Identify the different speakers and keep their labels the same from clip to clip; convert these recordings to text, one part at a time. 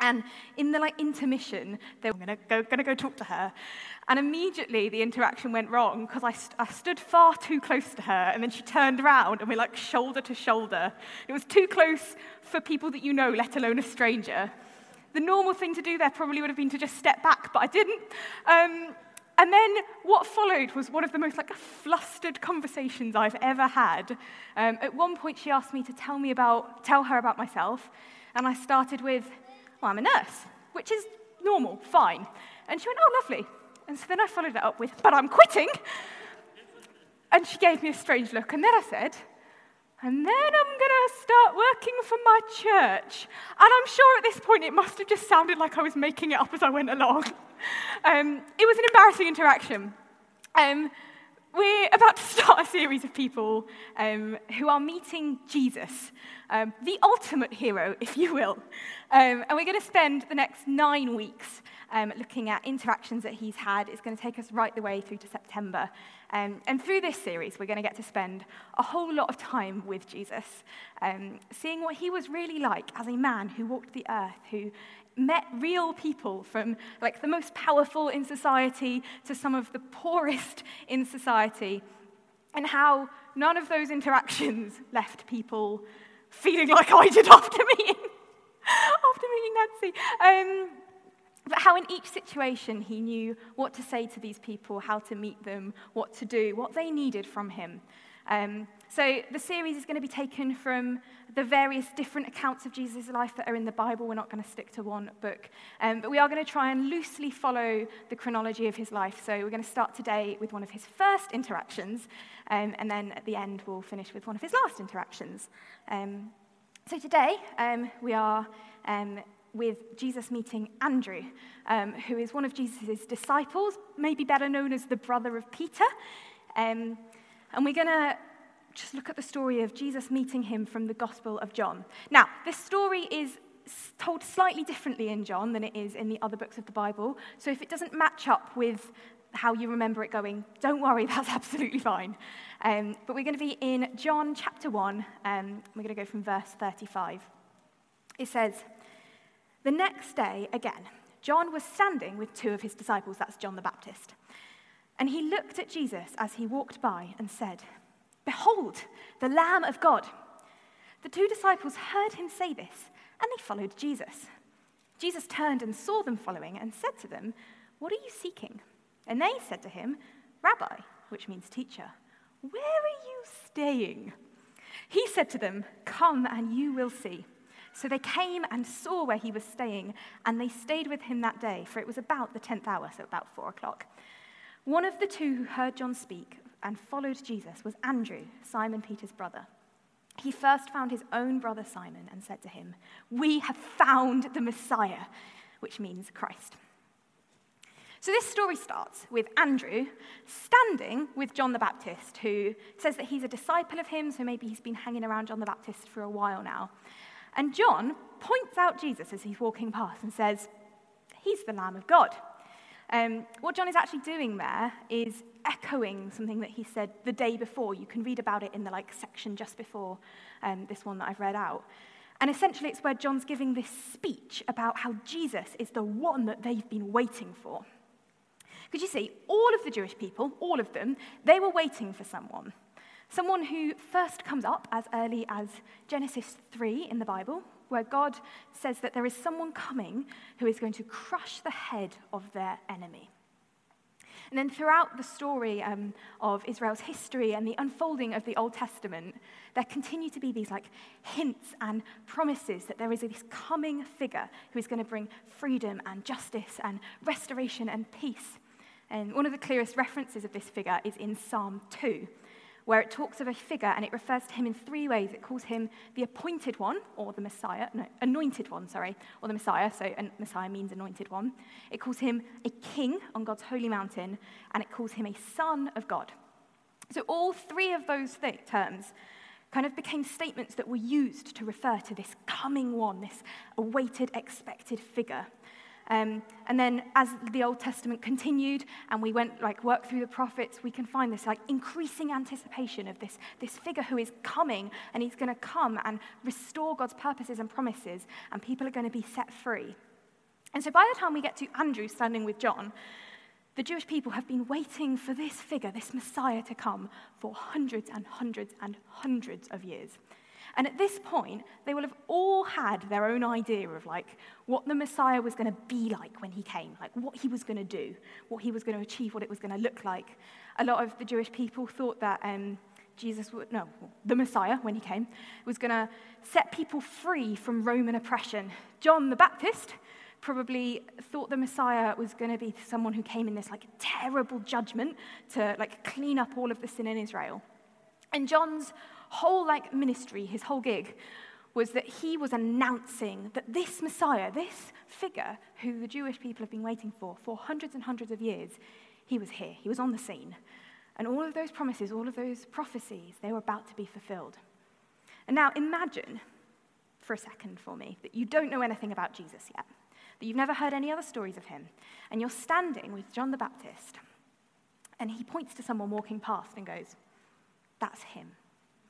Speaker 1: And in the like intermission, they were going to go, gonna go talk to her. And immediately the interaction went wrong because I, st- I stood far too close to her and then she turned around and we're like shoulder to shoulder. It was too close for people that you know, let alone a stranger. The normal thing to do there probably would have been to just step back, but I didn't. Um, and then what followed was one of the most like flustered conversations I've ever had. Um, at one point, she asked me to tell me about, tell her about myself, and I started with, well, I'm a nurse, which is normal, fine. And she went, oh, lovely. And so then I followed it up with, but I'm quitting. And she gave me a strange look. And then I said, and then I'm going to start working for my church. And I'm sure at this point it must have just sounded like I was making it up as I went along. Um, it was an embarrassing interaction. Um, we're about to start a series of people um, who are meeting Jesus, um, the ultimate hero, if you will. Um, and we're going to spend the next nine weeks um, looking at interactions that he's had. It's going to take us right the way through to September. Um, and through this series, we're going to get to spend a whole lot of time with Jesus, um, seeing what he was really like as a man who walked the earth, who met real people from like the most powerful in society to some of the poorest in society, and how none of those interactions left people feeling like I did after meeting, after meeting Nancy. Um, but how in each situation he knew what to say to these people, how to meet them, what to do, what they needed from him. Um, so the series is going to be taken from the various different accounts of Jesus' life that are in the Bible. We're not going to stick to one book. Um, but we are going to try and loosely follow the chronology of his life. So we're going to start today with one of his first interactions, um, and then at the end we'll finish with one of his last interactions. Um, so today um, we are um, with Jesus meeting Andrew, um, who is one of Jesus' disciples, maybe better known as the brother of Peter. And we're going to just look at the story of Jesus meeting him from the Gospel of John. Now, this story is told slightly differently in John than it is in the other books of the Bible. So if it doesn't match up with how you remember it going, don't worry, that's absolutely fine. Um, but we're going to be in John chapter 1. Um, we're going to go from verse 35. It says, the next day, again, John was standing with two of his disciples, that's John the Baptist. And he looked at Jesus as he walked by and said, Behold, the Lamb of God. The two disciples heard him say this, and they followed Jesus. Jesus turned and saw them following and said to them, What are you seeking? And they said to him, Rabbi, which means teacher, where are you staying? He said to them, Come and you will see. So they came and saw where he was staying, and they stayed with him that day, for it was about the tenth hour, so about four o'clock. One of the two who heard John speak and followed Jesus was Andrew, Simon Peter's brother. He first found his own brother Simon and said to him, We have found the Messiah, which means Christ. So this story starts with Andrew standing with John the Baptist, who says that he's a disciple of him, so maybe he's been hanging around John the Baptist for a while now. And John points out Jesus as he's walking past and says, He's the Lamb of God. Um, what John is actually doing there is echoing something that he said the day before. You can read about it in the like section just before um, this one that I've read out. And essentially, it's where John's giving this speech about how Jesus is the one that they've been waiting for. Because you see, all of the Jewish people, all of them, they were waiting for someone. Someone who first comes up as early as Genesis 3 in the Bible, where God says that there is someone coming who is going to crush the head of their enemy. And then throughout the story um, of Israel's history and the unfolding of the Old Testament, there continue to be these like hints and promises that there is this coming figure who is going to bring freedom and justice and restoration and peace. And one of the clearest references of this figure is in Psalm 2, where it talks of a figure and it refers to him in three ways. It calls him the appointed one, or the Messiah, no, anointed one, sorry, or the Messiah, so Messiah means anointed one. It calls him a king on God's holy mountain, and it calls him a son of God. So all three of those th- terms kind of became statements that were used to refer to this coming one, this awaited, expected figure. Um, and then as the Old Testament continued and we went like work through the prophets, we can find this like increasing anticipation of this, this figure who is coming and he's going to come and restore God's purposes and promises and people are going to be set free. And so by the time we get to Andrew standing with John, the Jewish people have been waiting for this figure, this Messiah, to come for hundreds and hundreds and hundreds of years. And at this point, they will have all had their own idea of like what the Messiah was going to be like when he came, like what he was going to do, what he was going to achieve, what it was going to look like. A lot of the Jewish people thought that um, Jesus would, no, the Messiah, when he came, was going to set people free from Roman oppression. John the Baptist probably thought the Messiah was going to be someone who came in this like terrible judgment to like clean up all of the sin in Israel. And John's whole like ministry, his whole gig, was that he was announcing that this Messiah, this figure who the Jewish people have been waiting for for hundreds and hundreds of years, he was here. He was on the scene. And all of those promises, all of those prophecies, they were about to be fulfilled. And now imagine for a second for me that you don't know anything about Jesus yet, that you've never heard any other stories of him, and you're standing with John the Baptist, and he points to someone walking past and goes, That's him.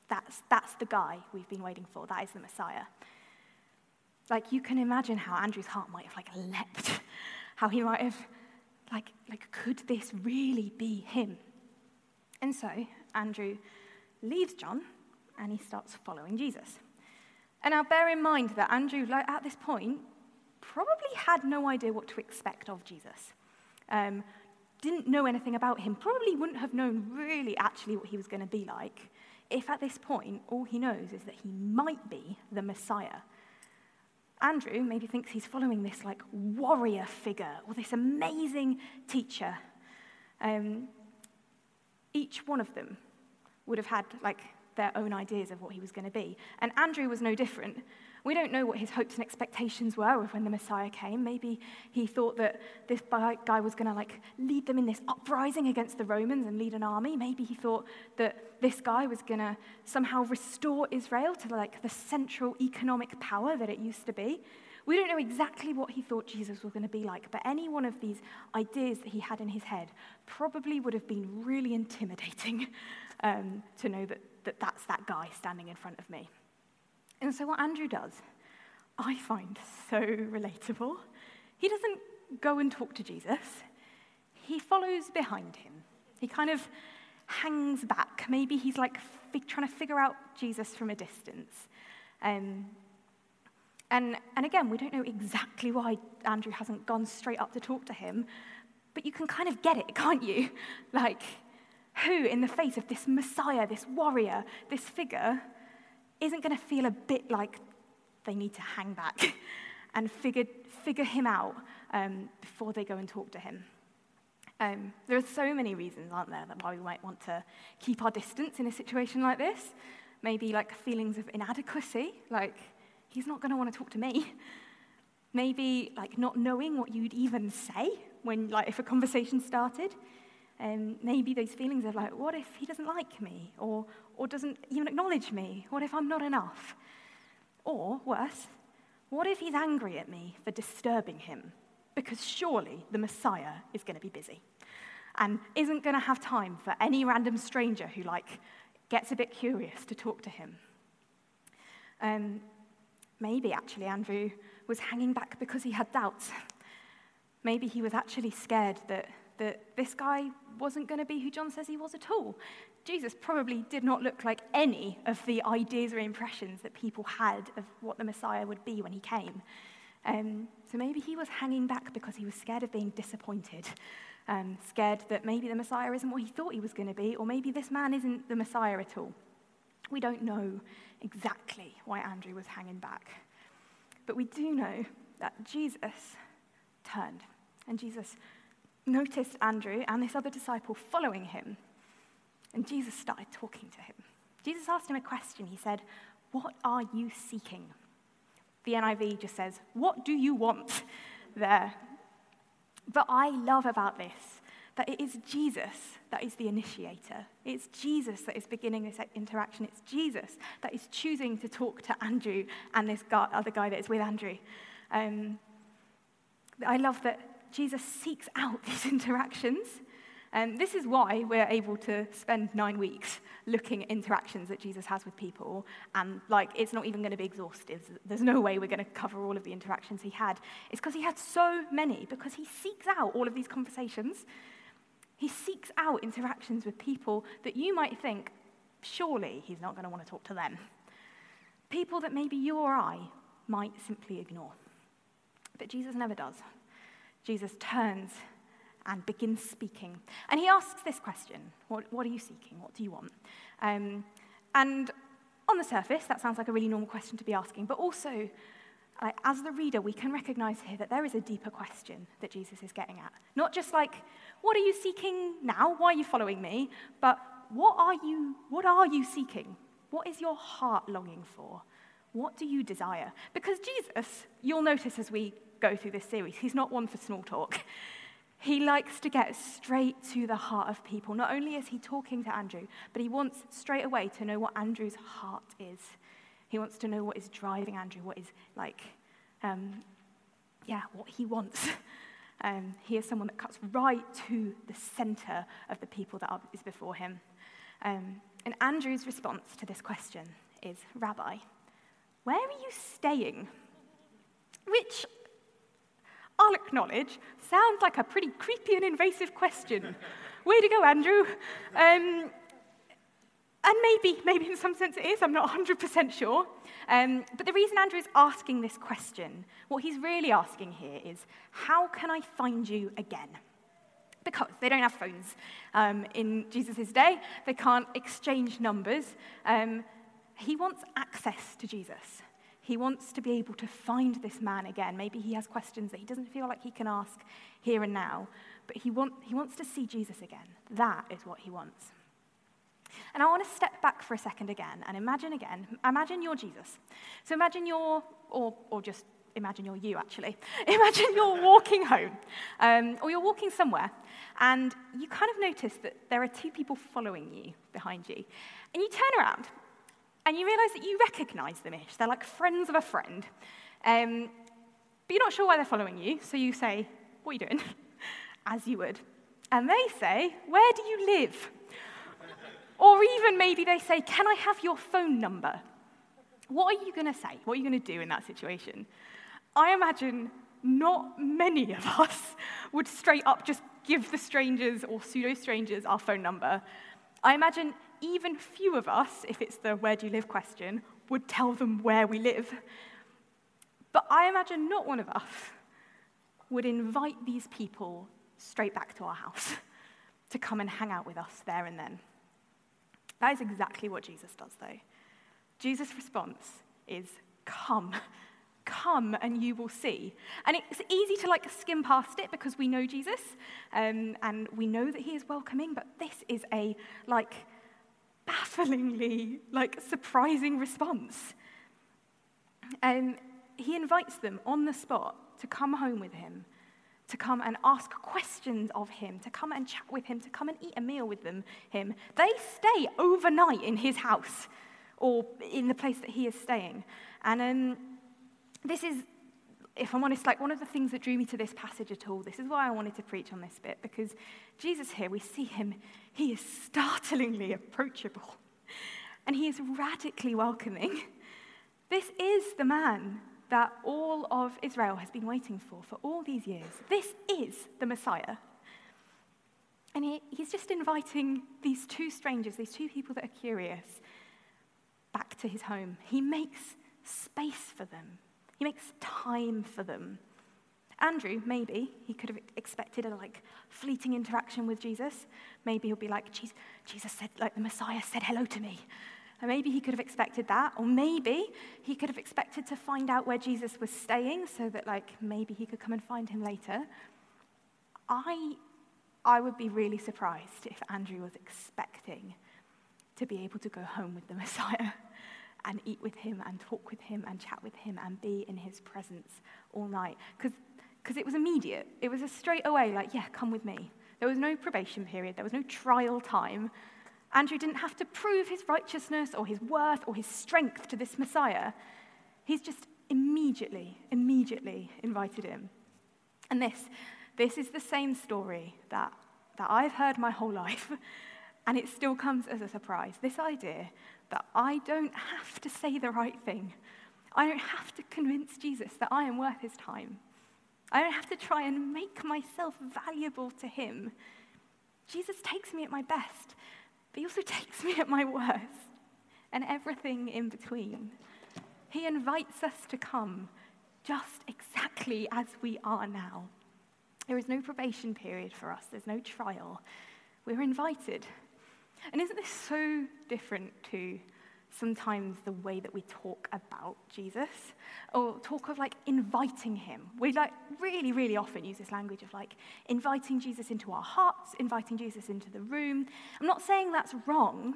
Speaker 1: That's, that's the guy we've been waiting for. That is the Messiah. Like, you can imagine how Andrew's heart might have, like, leapt. How he might have, like, like, could this really be him? And so, Andrew leaves John and he starts following Jesus. And now, bear in mind that Andrew, like, at this point, probably had no idea what to expect of Jesus. Um, didn't know anything about him, probably wouldn't have known really actually what he was going to be like if at this point all he knows is that he might be the Messiah. Andrew maybe thinks he's following this like warrior figure or this amazing teacher. Um, each one of them would have had like their own ideas of what he was going to be. And Andrew was no different. We don't know what his hopes and expectations were of when the Messiah came. Maybe he thought that this guy was going to like lead them in this uprising against the Romans and lead an army. Maybe he thought that this guy was going to somehow restore Israel to like the central economic power that it used to be. We don't know exactly what he thought Jesus was going to be like, but any one of these ideas that he had in his head probably would have been really intimidating um, to know that, that that's that guy standing in front of me. And so, what Andrew does, I find so relatable. He doesn't go and talk to Jesus, he follows behind him. He kind of hangs back. Maybe he's like f- trying to figure out Jesus from a distance. Um, and, and again, we don't know exactly why Andrew hasn't gone straight up to talk to him, but you can kind of get it, can't you? Like, who, in the face of this Messiah, this warrior, this figure, isn't going to feel a bit like they need to hang back and figure, figure him out um, before they go and talk to him. Um, there are so many reasons, aren't there, that why we might want to keep our distance in a situation like this. Maybe like feelings of inadequacy, like he's not going to want to talk to me. Maybe like not knowing what you'd even say when, like, if a conversation started. Um, maybe those feelings of like, what if he doesn't like me? Or, or doesn't even acknowledge me? What if I'm not enough? Or worse, what if he's angry at me for disturbing him? Because surely the Messiah is going to be busy and isn't going to have time for any random stranger who like gets a bit curious to talk to him. Um, maybe actually Andrew was hanging back because he had doubts. Maybe he was actually scared that, that this guy wasn't going to be who John says he was at all. Jesus probably did not look like any of the ideas or impressions that people had of what the Messiah would be when he came. Um, so maybe he was hanging back because he was scared of being disappointed, um, scared that maybe the Messiah isn't what he thought he was going to be, or maybe this man isn't the Messiah at all. We don't know exactly why Andrew was hanging back. But we do know that Jesus turned, and Jesus noticed Andrew and this other disciple following him. And Jesus started talking to him. Jesus asked him a question. He said, What are you seeking? The NIV just says, What do you want there? But I love about this that it is Jesus that is the initiator. It's Jesus that is beginning this interaction. It's Jesus that is choosing to talk to Andrew and this guy, other guy that is with Andrew. Um, I love that Jesus seeks out these interactions And this is why we're able to spend nine weeks looking at interactions that Jesus has with people. And, like, it's not even going to be exhaustive. There's no way we're going to cover all of the interactions he had. It's because he had so many, because he seeks out all of these conversations. He seeks out interactions with people that you might think, surely he's not going to want to talk to them. People that maybe you or I might simply ignore. But Jesus never does. Jesus turns and begins speaking. And he asks this question What, what are you seeking? What do you want? Um, and on the surface, that sounds like a really normal question to be asking, but also, like, as the reader, we can recognize here that there is a deeper question that Jesus is getting at. Not just like, what are you seeking now? Why are you following me? But what are you, what are you seeking? What is your heart longing for? What do you desire? Because Jesus, you'll notice as we go through this series, he's not one for small talk. He likes to get straight to the heart of people. Not only is he talking to Andrew, but he wants straight away to know what Andrew's heart is. He wants to know what is driving Andrew, what is like, um, yeah, what he wants. Um, he is someone that cuts right to the center of the people that are, is before him. Um, and Andrew's response to this question is Rabbi, where are you staying? Which I'll acknowledge, sounds like a pretty creepy and invasive question. Way to go, Andrew. Um, and maybe, maybe in some sense it is, I'm not 100% sure. Um, but the reason Andrew is asking this question, what he's really asking here is, how can I find you again? Because they don't have phones um, in Jesus' day, they can't exchange numbers. Um, he wants access to Jesus. He wants to be able to find this man again. Maybe he has questions that he doesn't feel like he can ask here and now, but he, want, he wants to see Jesus again. That is what he wants. And I want to step back for a second again and imagine again, imagine you're Jesus. So imagine you're, or, or just imagine you're you actually. Imagine you're walking home um, or you're walking somewhere and you kind of notice that there are two people following you behind you. And you turn around and you realize that you recognize them ish. They're like friends of a friend. Um, but you're not sure why they're following you, so you say, What are you doing? As you would. And they say, Where do you live? or even maybe they say, Can I have your phone number? What are you going to say? What are you going to do in that situation? I imagine not many of us would straight up just give the strangers or pseudo strangers our phone number. I imagine even few of us, if it's the where do you live question, would tell them where we live. But I imagine not one of us would invite these people straight back to our house to come and hang out with us there and then. That is exactly what Jesus does, though. Jesus' response is, Come. Come and you will see. And it's easy to like skim past it because we know Jesus um, and we know that he is welcoming, but this is a like bafflingly, like, surprising response. And he invites them on the spot to come home with him, to come and ask questions of him, to come and chat with him, to come and eat a meal with them, him. They stay overnight in his house or in the place that he is staying. And um, this is if I'm honest, like one of the things that drew me to this passage at all, this is why I wanted to preach on this bit, because Jesus here, we see him, he is startlingly approachable and he is radically welcoming. This is the man that all of Israel has been waiting for for all these years. This is the Messiah. And he, he's just inviting these two strangers, these two people that are curious, back to his home. He makes space for them. He makes time for them. Andrew, maybe, he could have expected a like fleeting interaction with Jesus. Maybe he'll be like, Jesus said, like the Messiah said hello to me. And maybe he could have expected that. Or maybe he could have expected to find out where Jesus was staying so that like maybe he could come and find him later. I, I would be really surprised if Andrew was expecting to be able to go home with the Messiah and eat with him and talk with him and chat with him and be in his presence all night. Because it was immediate. It was a straight away, like, yeah, come with me. There was no probation period, there was no trial time. Andrew didn't have to prove his righteousness or his worth or his strength to this Messiah. He's just immediately, immediately invited him. And this, this is the same story that that I've heard my whole life, and it still comes as a surprise. This idea that I don't have to say the right thing, I don't have to convince Jesus that I am worth his time. I don't have to try and make myself valuable to him. Jesus takes me at my best, but he also takes me at my worst and everything in between. He invites us to come just exactly as we are now. There is no probation period for us, there's no trial. We're invited. And isn't this so different to sometimes the way that we talk about Jesus or talk of like inviting him. We like really, really often use this language of like inviting Jesus into our hearts, inviting Jesus into the room. I'm not saying that's wrong,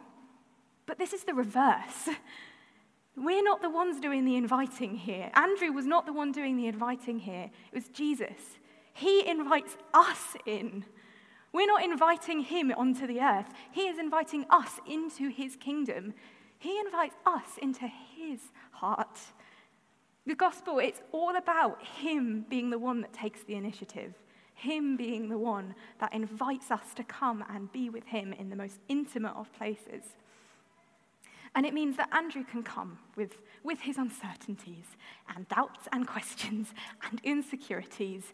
Speaker 1: but this is the reverse. We're not the ones doing the inviting here. Andrew was not the one doing the inviting here. It was Jesus. He invites us in. We're not inviting him onto the earth. He is inviting us into his kingdom. He invites us into his heart. The gospel, it's all about him being the one that takes the initiative, him being the one that invites us to come and be with him in the most intimate of places. And it means that Andrew can come with, with his uncertainties and doubts and questions and insecurities.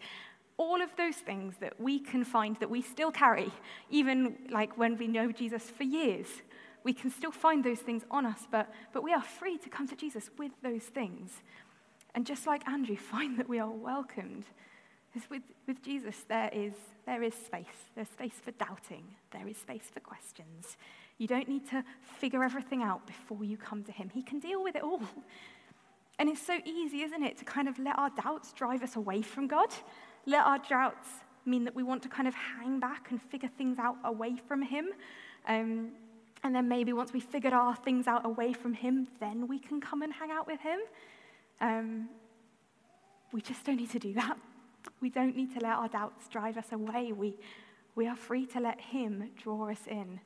Speaker 1: All of those things that we can find that we still carry, even like when we know Jesus for years. We can still find those things on us, but, but we are free to come to Jesus with those things. And just like Andrew, find that we are welcomed. Because with, with Jesus, there is, there is space. There's space for doubting, there is space for questions. You don't need to figure everything out before you come to Him. He can deal with it all. And it's so easy, isn't it, to kind of let our doubts drive us away from God? Let our doubts mean that we want to kind of hang back and figure things out away from Him. Um, and then maybe once we figured our things out away from Him, then we can come and hang out with Him. Um, we just don't need to do that. We don't need to let our doubts drive us away. We, we are free to let Him draw us in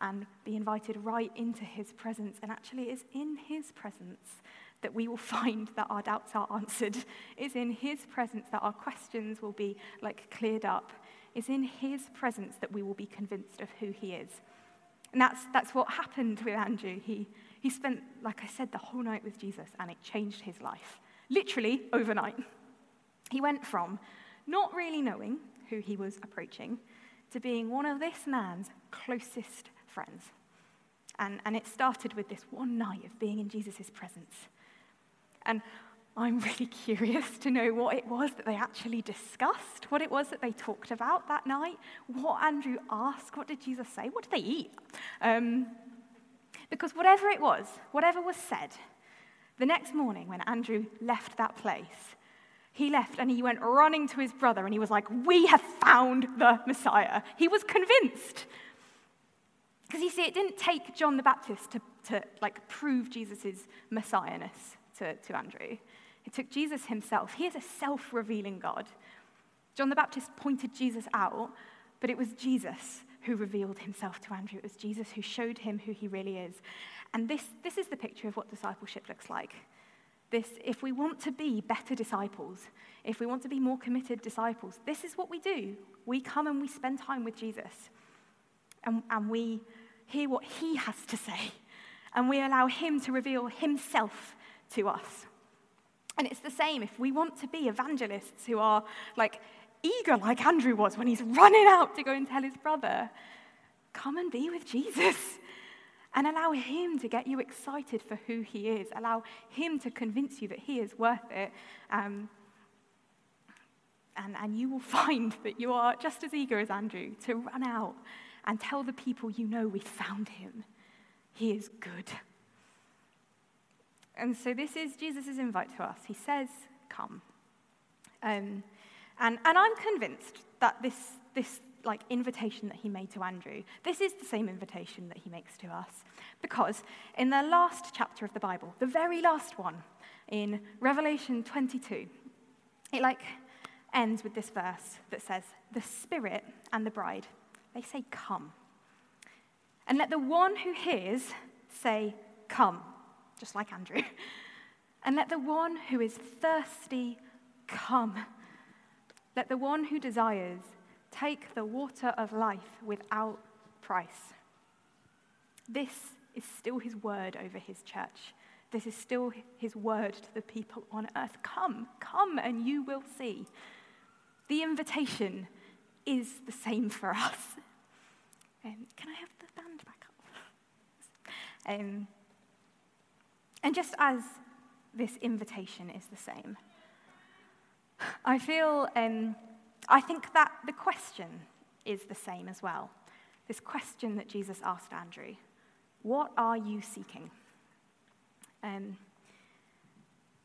Speaker 1: and be invited right into his presence. And actually, it's in his presence that we will find that our doubts are answered. It's in his presence that our questions will be like cleared up. It's in his presence that we will be convinced of who he is. And that's, that's what happened with Andrew. He, he spent, like I said, the whole night with Jesus, and it changed his life. Literally overnight. He went from not really knowing who he was approaching to being one of this man's closest friends. And, and it started with this one night of being in Jesus' presence. And I'm really curious to know what it was that they actually discussed, what it was that they talked about that night, what Andrew asked, what did Jesus say, what did they eat? Um, because whatever it was, whatever was said, the next morning when Andrew left that place, he left and he went running to his brother and he was like, We have found the Messiah. He was convinced because you see, it didn't take John the Baptist to, to like prove Jesus' messiahness to, to Andrew. It took Jesus himself. He is a self-revealing God. John the Baptist pointed Jesus out, but it was Jesus who revealed himself to Andrew. It was Jesus who showed him who he really is. And this, this is the picture of what discipleship looks like. This, if we want to be better disciples, if we want to be more committed disciples, this is what we do. We come and we spend time with Jesus and, and we hear what he has to say, and we allow him to reveal himself to us. And it's the same if we want to be evangelists who are like eager, like Andrew was when he's running out to go and tell his brother, come and be with Jesus. And allow him to get you excited for who he is. Allow him to convince you that he is worth it. Um, and, and you will find that you are just as eager as Andrew to run out and tell the people you know we found him. He is good. And so this is Jesus' invite to us. He says, Come. Um, and, and I'm convinced that this, this like invitation that he made to Andrew, this is the same invitation that he makes to us. Because in the last chapter of the Bible, the very last one, in Revelation 22, it like ends with this verse that says, The Spirit and the bride they say, Come. And let the one who hears say, Come, just like Andrew. And let the one who is thirsty come. Let the one who desires take the water of life without price. This is still his word over his church. This is still his word to the people on earth. Come, come, and you will see. The invitation is the same for us. Um, can I have the band back up? Um, and just as this invitation is the same, I feel, um, I think that the question is the same as well. This question that Jesus asked Andrew What are you seeking? Um,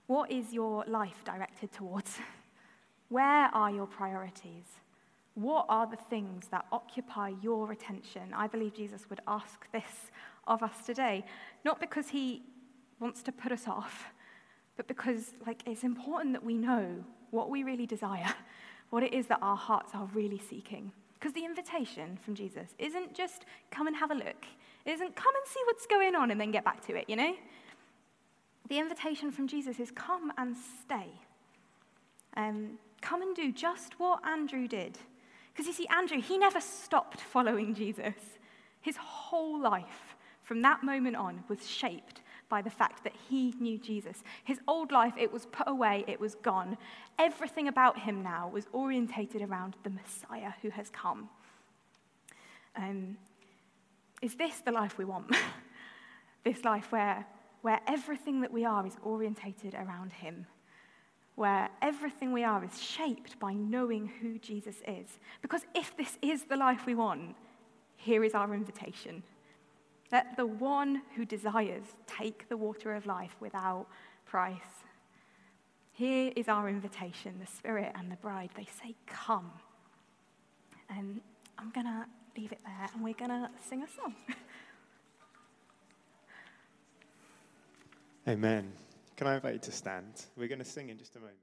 Speaker 1: what is your life directed towards? Where are your priorities? What are the things that occupy your attention? I believe Jesus would ask this of us today, not because he wants to put us off, but because like it's important that we know what we really desire, what it is that our hearts are really seeking. Because the invitation from Jesus isn't just come and have a look. It isn't come and see what's going on and then get back to it, you know? The invitation from Jesus is come and stay. Um, come and do just what Andrew did. Because you see, Andrew, he never stopped following Jesus. His whole life from that moment on was shaped by the fact that he knew Jesus. His old life, it was put away, it was gone. Everything about him now was orientated around the Messiah who has come. Um, is this the life we want? this life where where everything that we are is orientated around Him, where everything we are is shaped by knowing who Jesus is. Because if this is the life we want, here is our invitation. Let the one who desires take the water of life without price. Here is our invitation. The Spirit and the bride, they say, Come. And I'm going to leave it there and we're going to sing a song.
Speaker 2: Amen. Can I invite you to stand? We're going to sing in just a moment.